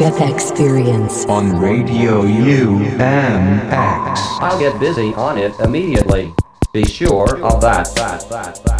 The Experience. on Radio UMX. I'll get busy on it immediately. Be sure of that, that, that, that.